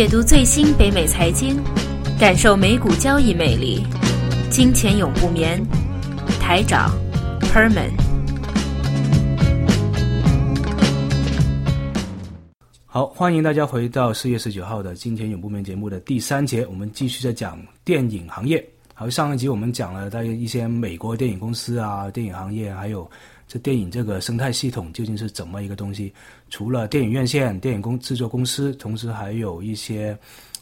解读最新北美财经，感受美股交易魅力。金钱永不眠，台长 Perman。好，欢迎大家回到四月十九号的《金钱永不眠》节目的第三节，我们继续在讲电影行业。好，上一集我们讲了大概一些美国电影公司啊、电影行业，还有这电影这个生态系统究竟是怎么一个东西。除了电影院线、电影公制作公司，同时还有一些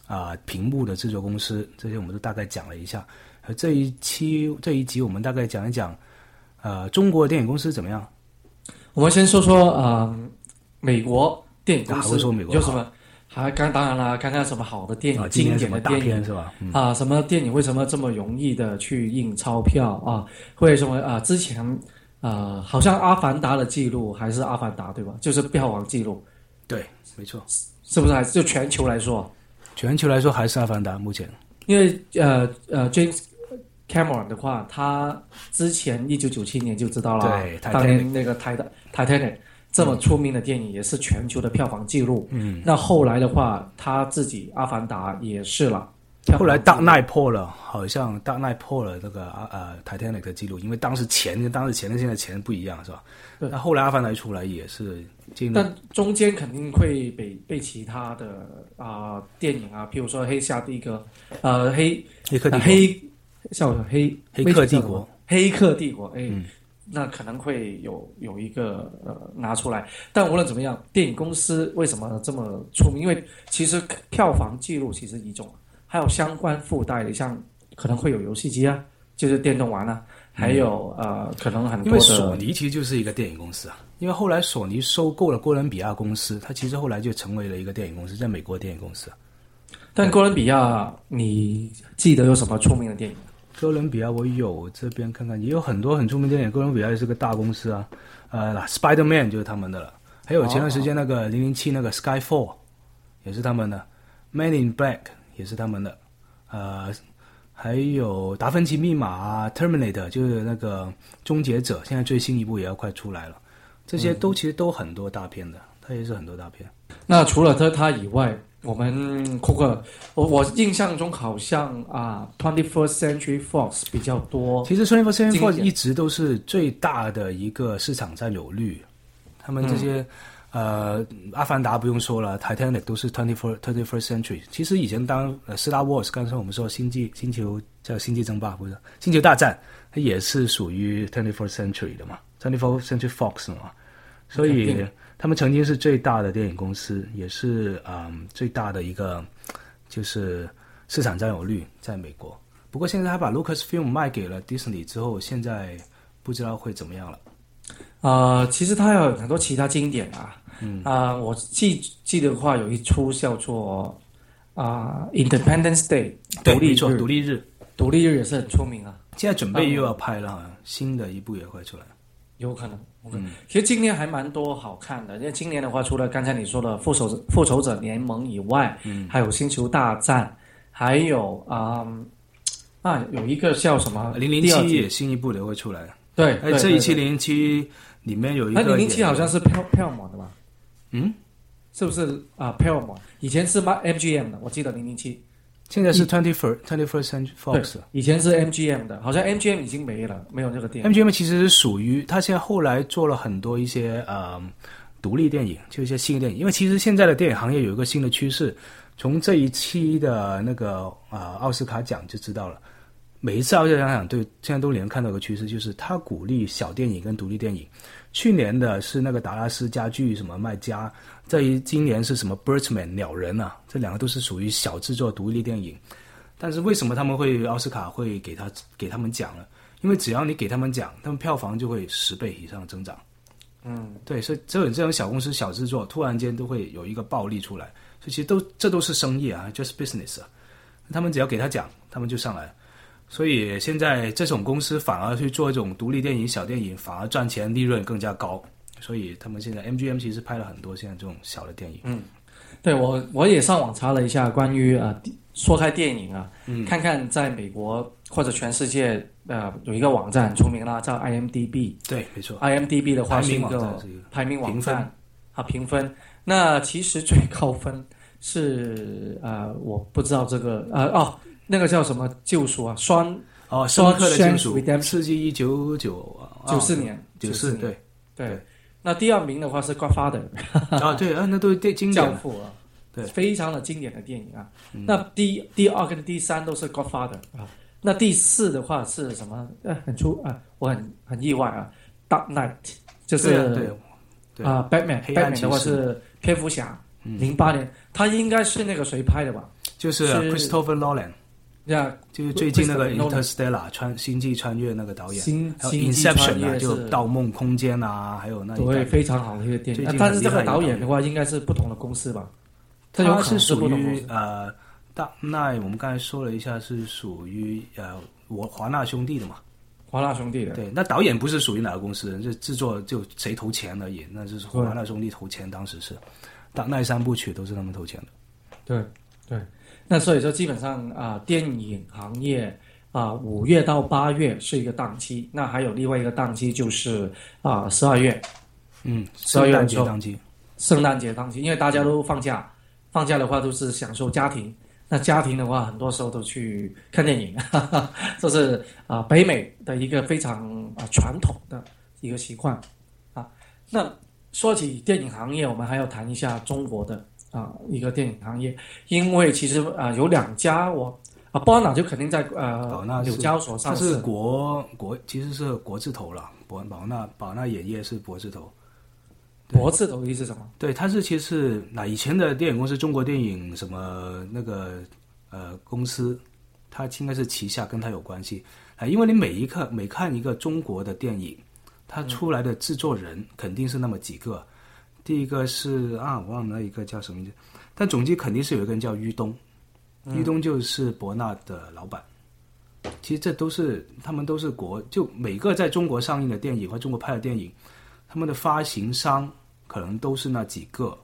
啊屏幕的制作公司，这些我们都大概讲了一下。呃，这一期这一集我们大概讲一讲，呃，中国电影公司怎么样？我们先说说啊，美国电影公司说美国有什么？还刚当然了，看看什么好的电影、啊，经典的电影片是吧？嗯，啊，什么电影为什么这么容易的去印钞票啊？为什么啊？之前啊，好像《阿凡达》的记录还是《阿凡达》对吧？就是票房记录，对，没错，是不是？还是就全球来说，全球来说还是《阿凡达》目前。因为呃呃，James Cameron 的话，他之前一九九七年就知道了，对当年那个《泰的 Titanic》这么出名的电影，也是全球的票房记录。嗯，那后来的话，他自己《阿凡达》也是了。后来大奈破了，好像大奈破了那个啊呃 Titanic 的记录，因为当时钱跟当时钱跟现在钱不一样，是吧？对那后来阿凡达出来也是进入但中间肯定会被被其他的啊、电影啊，譬如说《黑下帝哥》呃黑黑客帝国呃黑叫什么黑黑客帝国，黑客帝国哎。嗯那可能会有有一个呃拿出来，但无论怎么样，电影公司为什么这么出名？因为其实票房记录其实一种，还有相关附带的，像可能会有游戏机啊，就是电动玩啊，还有、呃可能很多因为索尼其实就是一个电影公司啊，因为后来索尼收购了哥伦比亚公司，它其实后来就成为了一个电影公司，在美国电影公司。但哥伦比亚，你记得有什么出名的电影？哥伦比亚我有这边看看，也有很多很出名的电影。哥伦比亚也是个大公司啊，呃，Spider Man 就是他们的了，还有前段时间那个零零七那个 Skyfall 也是他们的，Man in Black 也是他们的，呃，还有达芬奇密码啊，Terminator 就是那个终结者，现在最新一部也要快出来了，这些都其实都很多大片的，它也是很多大片。那除了他他以外，我们库克，我我印象中好像啊，Twenty First Century Fox 比较多。其实 Twenty First Century Fox 典一直都是最大的一个市场占有率，他们这些、呃，阿凡达不用说了，Titanic 都是 Twenty Four Twenty First Century。其实以前当呃 Star Wars，刚才我们说星际星球叫星际争霸不是星球大战，它也是属于 Twenty Four Century 的嘛，Twenty Four Century Fox 嘛，所以他们曾经是最大的电影公司，也是嗯最大的一个就是市场占有率在美国。不过现在他把 Lucasfilm 卖给了 Disney 之后，现在不知道会怎么样了。呃，其实他有很多其他经典啊。嗯啊、我记记得话，有一出叫做啊、Independence Day》独立独立日独立日也是很出名啊，现在准备又要拍了，好像新的一部也会出来。有可能。嗯，其实今年还蛮多好看的，因为今年的话，除了刚才你说的复仇者复仇者联盟以外，嗯，还有星球大战，还有啊、啊有一个叫什么零零七也新一部的会出来。对，哎，这一期对零零七里面有一那个零零七好像是票票模的吧？嗯，是不是啊？票模以前是 MGM 的，我记得零零七，现在是 Twenty First Twenty First Century Fox，。，以前是 MGM 的，好像 MGM 已经没了，没有那个电影。MGM 其实是属于他现在后来做了很多一些呃独立电影，就一些新的电影。因为其实现在的电影行业有一个新的趋势，从这一期的那个啊、呃奥斯卡奖就知道了。每一次奥斯卡奖对现在都能看到一个趋势，就是他鼓励小电影跟独立电影。去年的是那个达拉斯家具什么卖家，在于今年是什么 Birdman 鸟人啊，这两个都是属于小制作独立电影。但是为什么他们会奥斯卡会给他给他们奖呢？因为只要你给他们奖，他们票房就会十倍以上增长。嗯，对，所以这种这种小公司小制作，突然间都会有一个暴利出来，所以其实都这都是生意啊，just business 啊。他们只要给他奖，他们就上来。所以现在这种公司反而去做这种独立电影、小电影，反而赚钱利润更加高。所以他们现在 MGM 其实拍了很多现在这种小的电影。嗯对我我也上网查了一下关于啊、呃说开电影啊，嗯看看在美国或者全世界呃有一个网站很出名啦，叫 IMDB。对，没错。IMDB 的话排名是一个排名网评分站啊评分。那其实最高分是呃，我不知道这个呃哦，那个叫什么救赎啊？双哦，深刻的救赎。刺激一九九九四年，九四年。对。对。对。那第二名的话是《Godfather》啊对啊，那都是电经典的教父啊，对。非常的经典的电影啊。那第第二跟第三都是《Godfather》啊。那第四的话是什么？呃，很出啊，我很很意外啊，《Dark Knight》就是对啊 Batman》黑暗 Batman 的话是蝙蝠侠，零八年，他应该是那个谁拍的吧？就是是 Christopher Nolan，呀，就是最近那个 Interstellar 穿星际穿越那个导演，星还有 Inception 啊，就《盗梦空间》啊，还有那一对，非常好的一个电影。啊但是这个导演的话，应该是不同的公司吧？有它可能是属于呃大那我们刚才说了一下是属于呃我华纳兄弟的嘛，华纳兄弟的。对，那导演不是属于哪个公司，这制作就谁投钱而已，那就是华纳兄弟投钱，当时是大那三部曲都是他们投钱的。对对，那所以说基本上啊、电影行业啊，五、月到八月是一个档期，那还有另外一个档期就是啊十二月嗯，十二月圣诞的时候节当期，圣诞节档期，因为大家都放假，放假的话都是享受家庭。那家庭的话，很多时候都去看电影，哈哈，这是啊、北美的一个非常啊、传统的一个习惯啊。那说起电影行业，我们还要谈一下中国的啊、一个电影行业，因为其实啊、有两家我啊，宝纳就肯定在呃纽交所上市，国国其实是国字头了，博宝纳宝纳影业是国字头。国字头的意思是什么？对，它是其实是那以前的电影公司，中国电影什么那个呃公司，它应该是旗下跟它有关系啊、因为你每一刻每看一个中国的电影，它出来的制作人肯定是那么几个。第一个是啊，我忘了一个叫什么名字，但总之肯定是有一个人叫于东，于东就是博纳的老板。其实这都是他们都是国，就每个在中国上映的电影或中国拍的电影，他们的发行商可能都是那几个。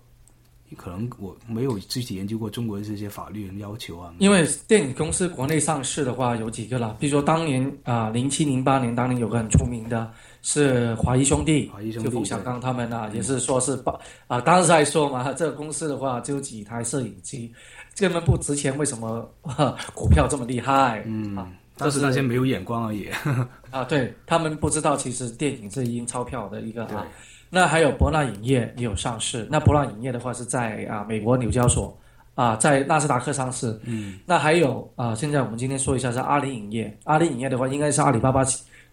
可能我没有具体研究过中国的这些法律要求啊。因为电影公司国内上市的话有几个啦，比如说当年啊，零七零八年当年有个很出名的是华谊兄弟，华谊兄弟就冯小刚他们啊，也是说是把啊，当时还说嘛，这个公司的话就几台摄影机，根本不值钱，为什么、啊、股票这么厉害？嗯啊，当时那些没有眼光而已。啊，对他们不知道，其实电影是印钞票的一个啊。那还有博纳影业也有上市，那博纳影业的话是在啊美国纽交所啊，在纳斯达克上市。嗯，那还有啊，现在我们今天说一下是阿里影业，阿里影业的话应该是阿里巴巴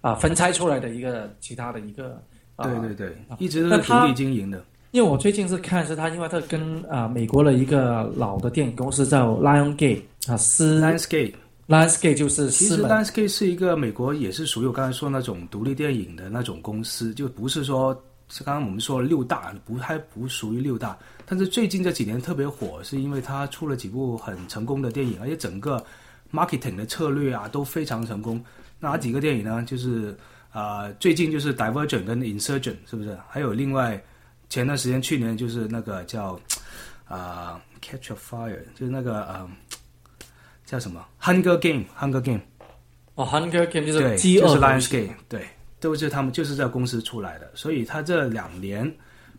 啊分拆出来的一个其他的一个。啊、对对对，一直都是独立经营的。因为我最近是看是它，因为它跟啊美国的一个老的电影公司叫 Lionsgate 啊斯 Lionsgate。Lionsgate 就是其实斯门 Landscape 是一个美国也是属于我刚才说那种独立电影的那种公司，就不是说是刚刚我们说了六大，不还不属于六大。但是最近这几年特别火，是因为它出了几部很成功的电影，而且整个 marketing 的策略啊都非常成功。哪几个电影呢？就是啊、呃最近就是 Divergent 跟 Insurgent 是不是？还有另外前段时间去年就是那个叫啊、Catch a Fire，就是那个呃叫什么 Hunger Game，Hunger Game。哦，Hunger Game 就是对，就是饥饿游 Lionsgate，对，都是他们就是这个公司出来的，所以他这两年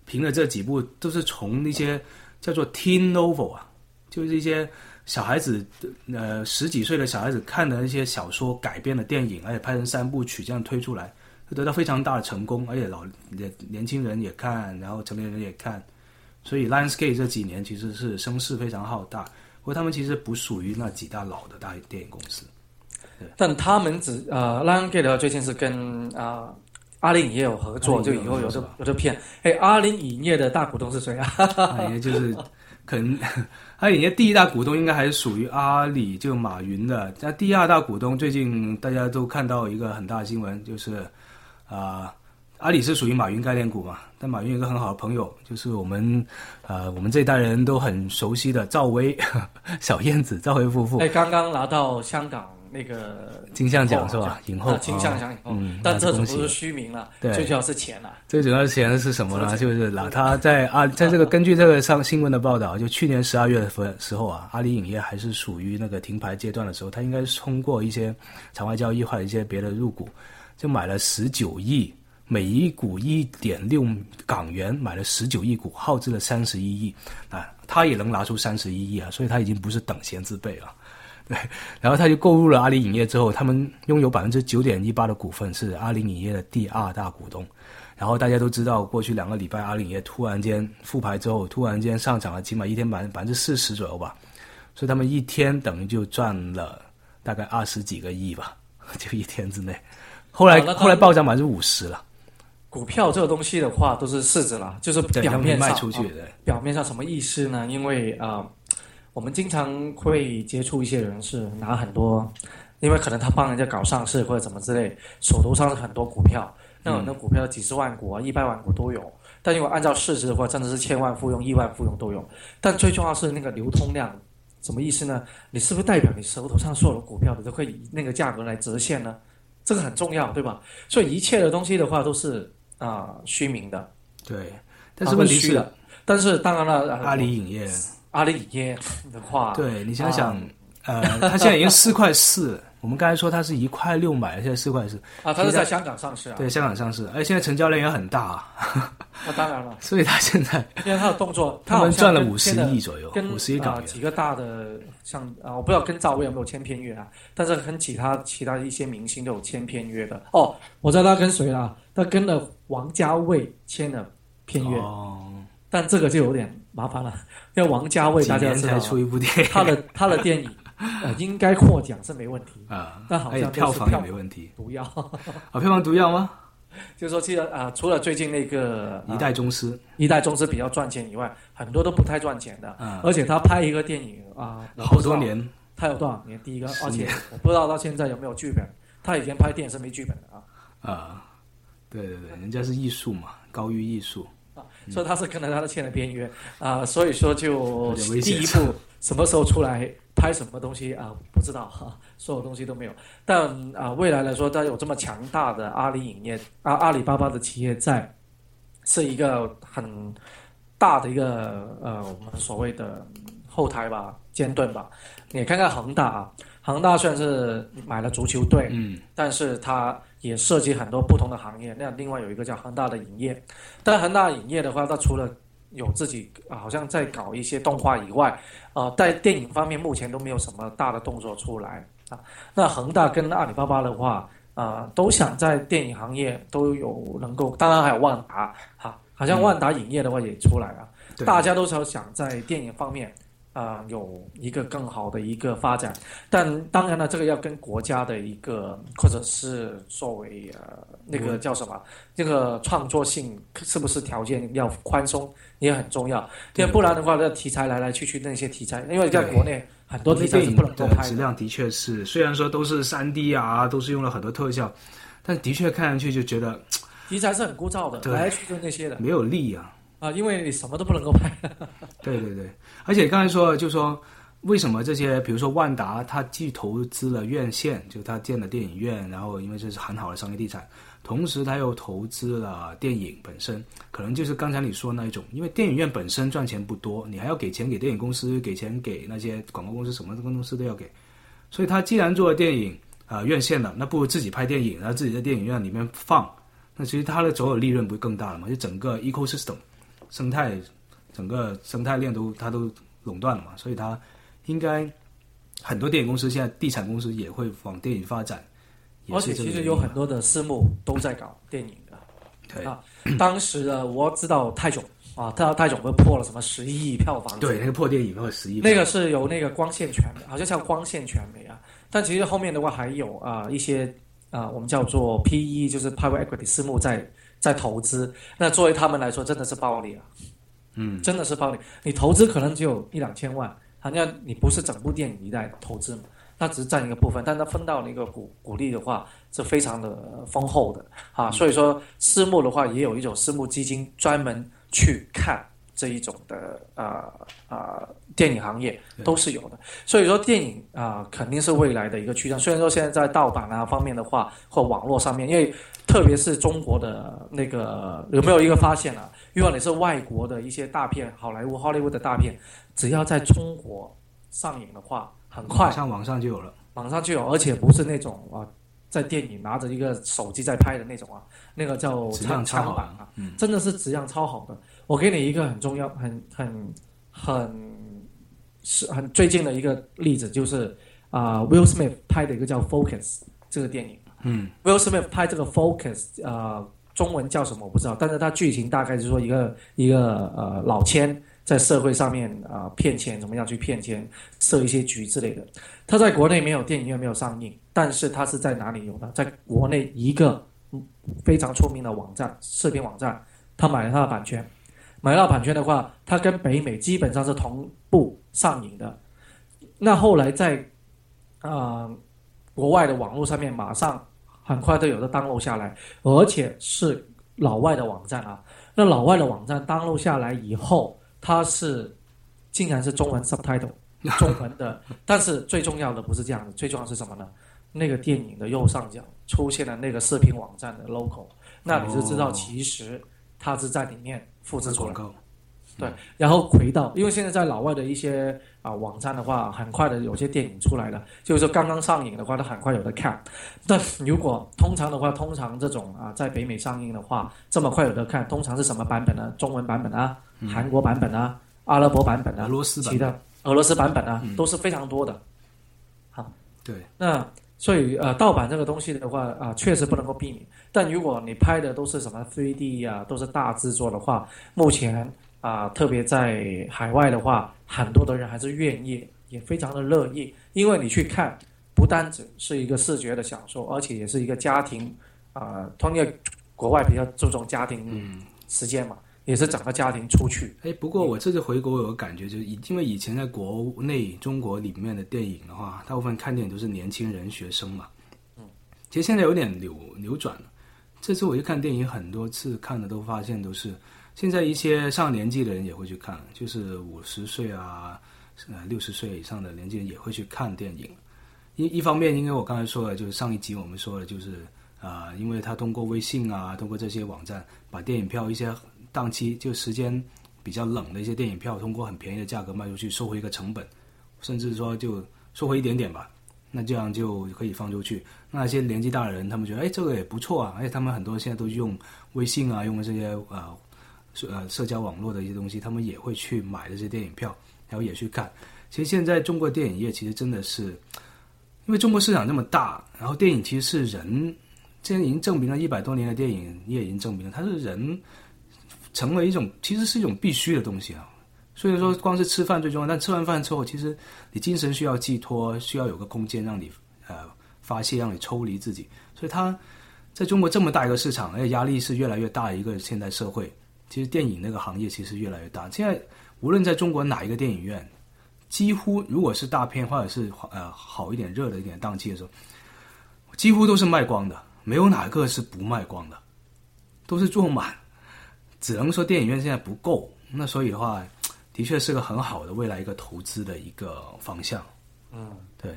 凭了这几部都是从那些叫做 teen novel 啊，就是一些小孩子呃十几岁的小孩子看的一些小说改编的电影，而且拍成三部曲这样推出来，得到非常大的成功，而且老年年轻人也看，然后成年人也看，所以 Lionsgate 这几年其实是声势非常浩大，不过他们其实不属于那几大老的大电影公司。但他们只呃 Lionsgate 的话最近是跟啊、阿里影业有合作，就以后有是吧的有这片。哎，阿里影业的大股东是谁啊？阿里就是可能 阿里的第一大股东应该还是属于阿里，就马云的。那第二大股东最近大家都看到一个很大的新闻，就是啊、阿里是属于马云概念股嘛，但马云有一个很好的朋友，就是我们呃我们这一代人都很熟悉的赵薇 小燕子赵薇夫妇哎，刚刚拿到香港那个金像奖是吧？影后啊金像奖影后，嗯但这种不是虚名了，对最主要是钱了。最主要的钱是什么呢？就是拿他在啊，在这个根据这个上新闻的报道，就去年十二月份时候啊，阿里影业还是属于那个停牌阶段的时候，他应该是通过一些场外交易或者一些别的入股，就买了十九亿每一股一点六港元买了十九亿股，耗资了三十一亿啊，他也能拿出三十一亿啊，所以他已经不是等闲之辈了。对，然后他就购入了阿里影业之后，他们拥有百分之九点一八的股份，是阿里影业的第二大股东。然后大家都知道，过去两个礼拜阿里影业突然间复牌之后，突然间上涨了，起码一天百百分之四十左右吧。所以他们一天等于就赚了大概二十几个亿吧，就一天之内。后来后来暴涨百分之五十了。股票这个东西的话，都是市值了，就是表面卖出去的。表面上什么意思呢？因为啊，我们经常会接触一些人士，拿很多，因为可能他帮人家搞上市或者怎么之类，手头上很多股票。那很多股票几十万股啊，一百万股都有。但如果按照市值的话，真的是千万富翁、亿万富翁都有。但最重要是那个流通量，什么意思呢？你是不是代表你手头上所有的股票，你都可以以那个价格来折现呢？这个很重要，对吧？所以一切的东西的话，都是啊虚名的。对，但是问题是，但是当然了，阿里影业，阿里影业的话，对你想想，呃，它现在已经四块四。我们刚才说它是一块六买的，现在四块四啊，它是在香港上市啊，对，香港上市，而且现在成交量也很大 啊。那当然了，所以它现在因为它的动作，他们赚了五十亿左右，五十亿港元。几个大的像啊，我不知道跟赵薇有没有签片约啊，但是跟其他其他一些明星都有签片约的。哦，我知道他跟谁了，他跟了王家卫签了片约。哦，但这个就有点麻烦了，因为王家卫大家知道，出一部电影，他的他的电影。呃，应该获奖是没问题啊，但好像票房也没问题。毒药啊，票房毒药吗？就是说，记得啊，除了最近那个一代宗师，一代宗师比较赚钱以外，很多都不太赚钱的。嗯，而且他拍一个电影啊，好多年，他有多少年？第一个，而且我不知道到现在有没有剧本。他以前拍电影是没剧本的啊。啊，对对对，人家是艺术嘛，高于艺术啊，所以他是跟着他的签的边缘啊，所以说就第一步什么时候出来？拍什么东西啊？不知道哈，所有东西都没有。但啊，未来来说，他有这么强大的阿里影业啊，阿里巴巴的企业在，是一个很大的一个呃，我们所谓的后台吧，尖盾吧。你看看恒大啊，恒大虽然是买了足球队，嗯，但是它也涉及很多不同的行业。那另外有一个叫恒大的影业，但恒大影业的话，它除了有自己好像在搞一些动画以外，呃，在电影方面目前都没有什么大的动作出来啊。那恒大跟阿里巴巴的话，啊，都想在电影行业都有能够，当然还有万达，哈，好像万达影业的话也出来了，大家都是想在电影方面。啊，有一个更好的一个发展，但当然了，这个要跟国家的一个，或者是作为呃那个叫什么，这个创作性是不是条件要宽松也很重要，因为不然的话，这题材来来去去那些题材，因为在国内很多题材是不能够拍。质量的。确是，虽然说都是三 D 啊，都是用了很多特效，但的确看上去就觉得题材是很枯燥的，来来去去那些的。没有力啊。啊，因为你什么都不能够拍。对对对，而且刚才说，就说为什么这些，比如说万达，它既投资了院线，就是它建了电影院，然后因为这是很好的商业地产，同时它又投资了电影本身，可能就是刚才你说那一种，因为电影院本身赚钱不多，你还要给钱给电影公司，给钱给那些广告公司，什么公司都要给，所以他既然做了电影啊院线的，那不如自己拍电影，然后自己在电影院里面放，那其实它的所有利润不会更大了嘛？就整个 ecosystem。生态，整个生态链都它都垄断了嘛，所以它应该很多电影公司现在地产公司也会往电影发展，而且其实有很多的私募都在搞电影的。对啊，当时的我知道泰囧啊，泰泰囧不是破了什么十亿票房？对，那个破电影破十亿。那个是由那个光线传媒，好像叫光线传媒啊。但其实后面的话还有啊一些啊，我们叫做 PE，就是 Private Equity 私募在。在投资，那作为他们来说，真的是暴利啊！嗯，真的是暴利。你投资可能只有一两千万，好像你不是整部电影一代投资嘛，那只是占一个部分，但它分到那个股股利的话，是非常的丰厚的啊。所以说，私募的话也有一种私募基金专门去看这一种的啊啊电影行业都是有的。所以说，电影啊肯定是未来的一个趋向。虽然说现在在盗版啊方面的话，或网络上面，因为特别是中国的那个有没有一个发现啊？如果你是外国的一些大片，好莱坞、好莱坞的大片，只要在中国上映的话，很快上网上就有了，网上就有，而且不是那种啊在电影拿着一个手机在拍的那种啊，那个叫质量超好枪版啊，嗯真的是质量超好的。我给你一个很重要、很很很是很最近的一个例子，就是啊、Will Smith 拍的一个叫《Focus》这个电影。嗯 Will Smith 拍这个《Focus》呃，中文叫什么我不知道，但是它剧情大概就是说一个一个呃老千在社会上面啊、呃骗钱，怎么样去骗钱，设一些局之类的。他在国内没有电影院没有上映，但是他是在哪里有呢？在国内一个嗯非常出名的网站，视频网站，他买了他的版权。买到版权的话，它跟北美基本上是同步上映的。那后来在啊、呃国外的网络上面，马上很快都有的 download 下来，而且是老外的网站啊。那老外的网站 download 下来以后，它是竟然是中文 subtitle 中文的，但是最重要的不是这样的，最重要是什么呢？那个电影的右上角出现了那个视频网站的 logo，那你就知道哦其实它是在里面复制出来广。告，然后回到，因为现在在老外的一些啊、网站的话，很快的有些电影出来了，就是说刚刚上映的话，它很快有的看。但如果通常的话，通常这种啊在北美上映的话，这么快有的看，通常是什么版本呢？中文版本啊，韩国版本啊，阿拉伯版本啊，俄罗斯版其他俄罗斯版本啊，嗯都是非常多的。好对，那所以呃，盗版这个东西的话啊、确实不能够避免。但如果你拍的都是什么 3D 啊，都是大制作的话，目前啊、特别在海外的话，很多的人还是愿意，也非常的乐意，因为你去看，不单只是一个视觉的享受，而且也是一个家庭啊、同样国外比较注重家庭。时间嘛，也是整个家庭出去。哎，不过我这次回国有个感觉，就是以因为以前在国内中国里面的电影的话，大部分看电影都是年轻人、学生嘛。嗯，其实现在有点扭扭转了。这次我去看电影，很多次看的都发现都是现在一些上年纪的人也会去看，就是五十岁啊、呃六十岁以上的年纪人也会去看电影。一一方面，因为我刚才说了，就是上一集我们说了，就是啊、因为他通过微信啊，通过这些网站，把电影票一些档期就时间比较冷的一些电影票，通过很便宜的价格卖出去，收回一个成本，甚至说就收回一点点吧。那这样就可以放出去。那些年纪大的人，他们觉得哎这个也不错啊，而且他们很多现在都用微信啊，用这些呃社呃社交网络的一些东西，他们也会去买这些电影票，然后也去看。其实现在中国电影业其实真的是，因为中国市场这么大，然后电影其实是人，现在已经证明了一百多年的电影业已经证明了，它是人成为一种其实是一种必须的东西啊。所以说，光是吃饭最重要，但吃完饭之后，其实你精神需要寄托，需要有个空间让你呃发泄，让你抽离自己。所以它在中国这么大一个市场，而且压力是越来越大的一个现代社会，其实电影那个行业其实越来越大。现在无论在中国哪一个电影院，几乎如果是大片或者是呃好一点、热的一点档期的时候，几乎都是卖光的，没有哪个是不卖光的，都是坐满。只能说电影院现在不够，那所以的话，的确是个很好的未来一个投资的一个方向。嗯，对。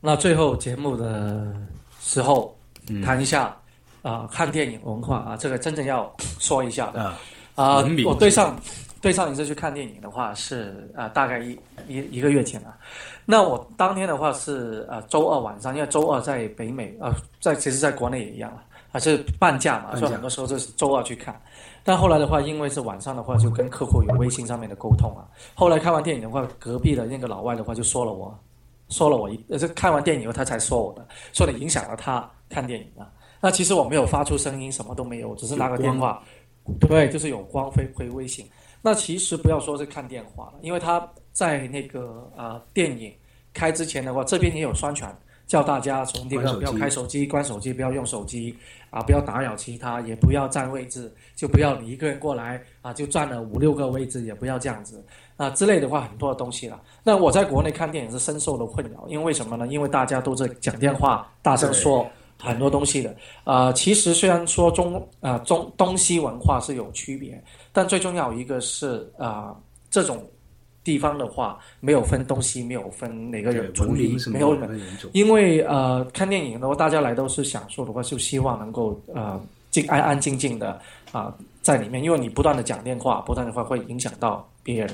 那最后节目的时候嗯谈一下啊、看电影文化啊，这个真正要说一下的啊，啊、我对上对上一次去看电影的话是啊、大概一一一个月前了。那我当天的话是呃周二晚上，因为周二在北美啊、在其实在国内也一样啊，还是半价嘛，所以很多时候就是周二去看。但后来的话，因为是晚上的话，就跟客户有微信上面的沟通啊。后来看完电影的话，隔壁的那个老外的话就说了我，说了我一，呃，这看完电影以后他才说我的，说你影响了他看电影啊。那其实我没有发出声音，什么都没有，只是拿个电话，对，就是有光飞回微信。那其实不要说是看电话了，因为他在那个呃电影开之前的话，这边也有宣传，叫大家从这关手机个不要开手机、关手机，不要用手机啊，不要打扰其他，也不要占位置，就不要你一个人过来啊，就占了五六个位置，也不要这样子啊之类的话，很多的东西了。那我在国内看电影是深受的困扰，因为为什么呢？因为大家都在讲电话，大声说。很多东西的，呃，其实虽然说中呃中东西文化是有区别，但最重要一个是啊、呃这种地方的话没有分东西，没有分哪个人对主理没有人。因为呃，看电影的话，大家来都是享受的话，就希望能够呃静安安静静的啊、在里面，因为你不断的讲电话，不断的话会影响到别人，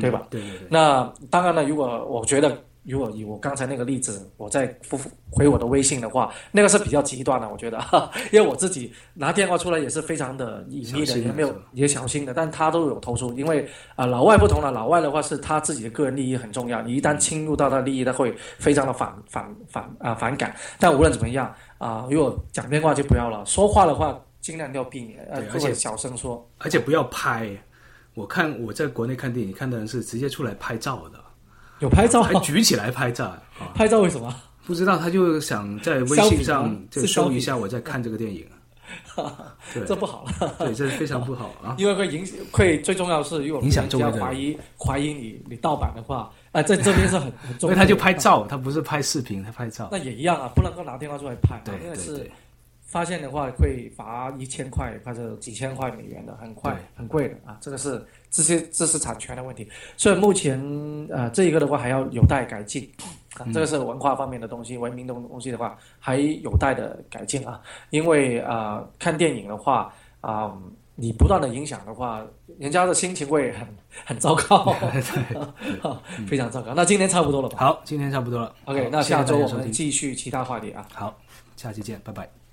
对吧？嗯对对对。那当然了，如果我觉得如果以我刚才那个例子，我再复回我的微信的话，那个是比较极端的，我觉得，因为我自己拿电话出来也是非常的隐秘的，也没有也小心的，但他都有投诉，因为啊、老外不同了，老外的话是他自己的个人利益很重要，你一旦侵入到他的利益，他会非常的反反反啊、反感。但无论怎么样啊、如果讲电话就不要了，说话的话尽量要避免，呃，而且小声说。而且不要拍。我看我在国内看电影，看的人是直接出来拍照的，有拍照还举起来拍照 啊！拍照为什么？不知道他就想在微信上就搜一下我在看这个电影，对这不好了。对，这是非常不好啊！因为会影响会最重要的是，如果影响周围人怀疑怀疑你你盗版的话，啊、在这边是很很重。因为他就拍照，他不是拍视频，他拍照。那也一样啊，不能够拿电话出来拍、啊，对因为是对对发现的话会罚一千块或者几千块美元的，很快很贵的啊，这个是知识知识产权的问题，所以目前呃这一个的话还要有待改进。这个是文化方面的东西，文明的东西的话，还有待的改进啊。因为啊、呃看电影的话啊、你不断的影响的话，人家的心情会很很糟糕，非常糟糕。那今天差不多了吧好，今天差不多了。？OK，那下周我们继续其他话题啊。好，下期见，拜拜。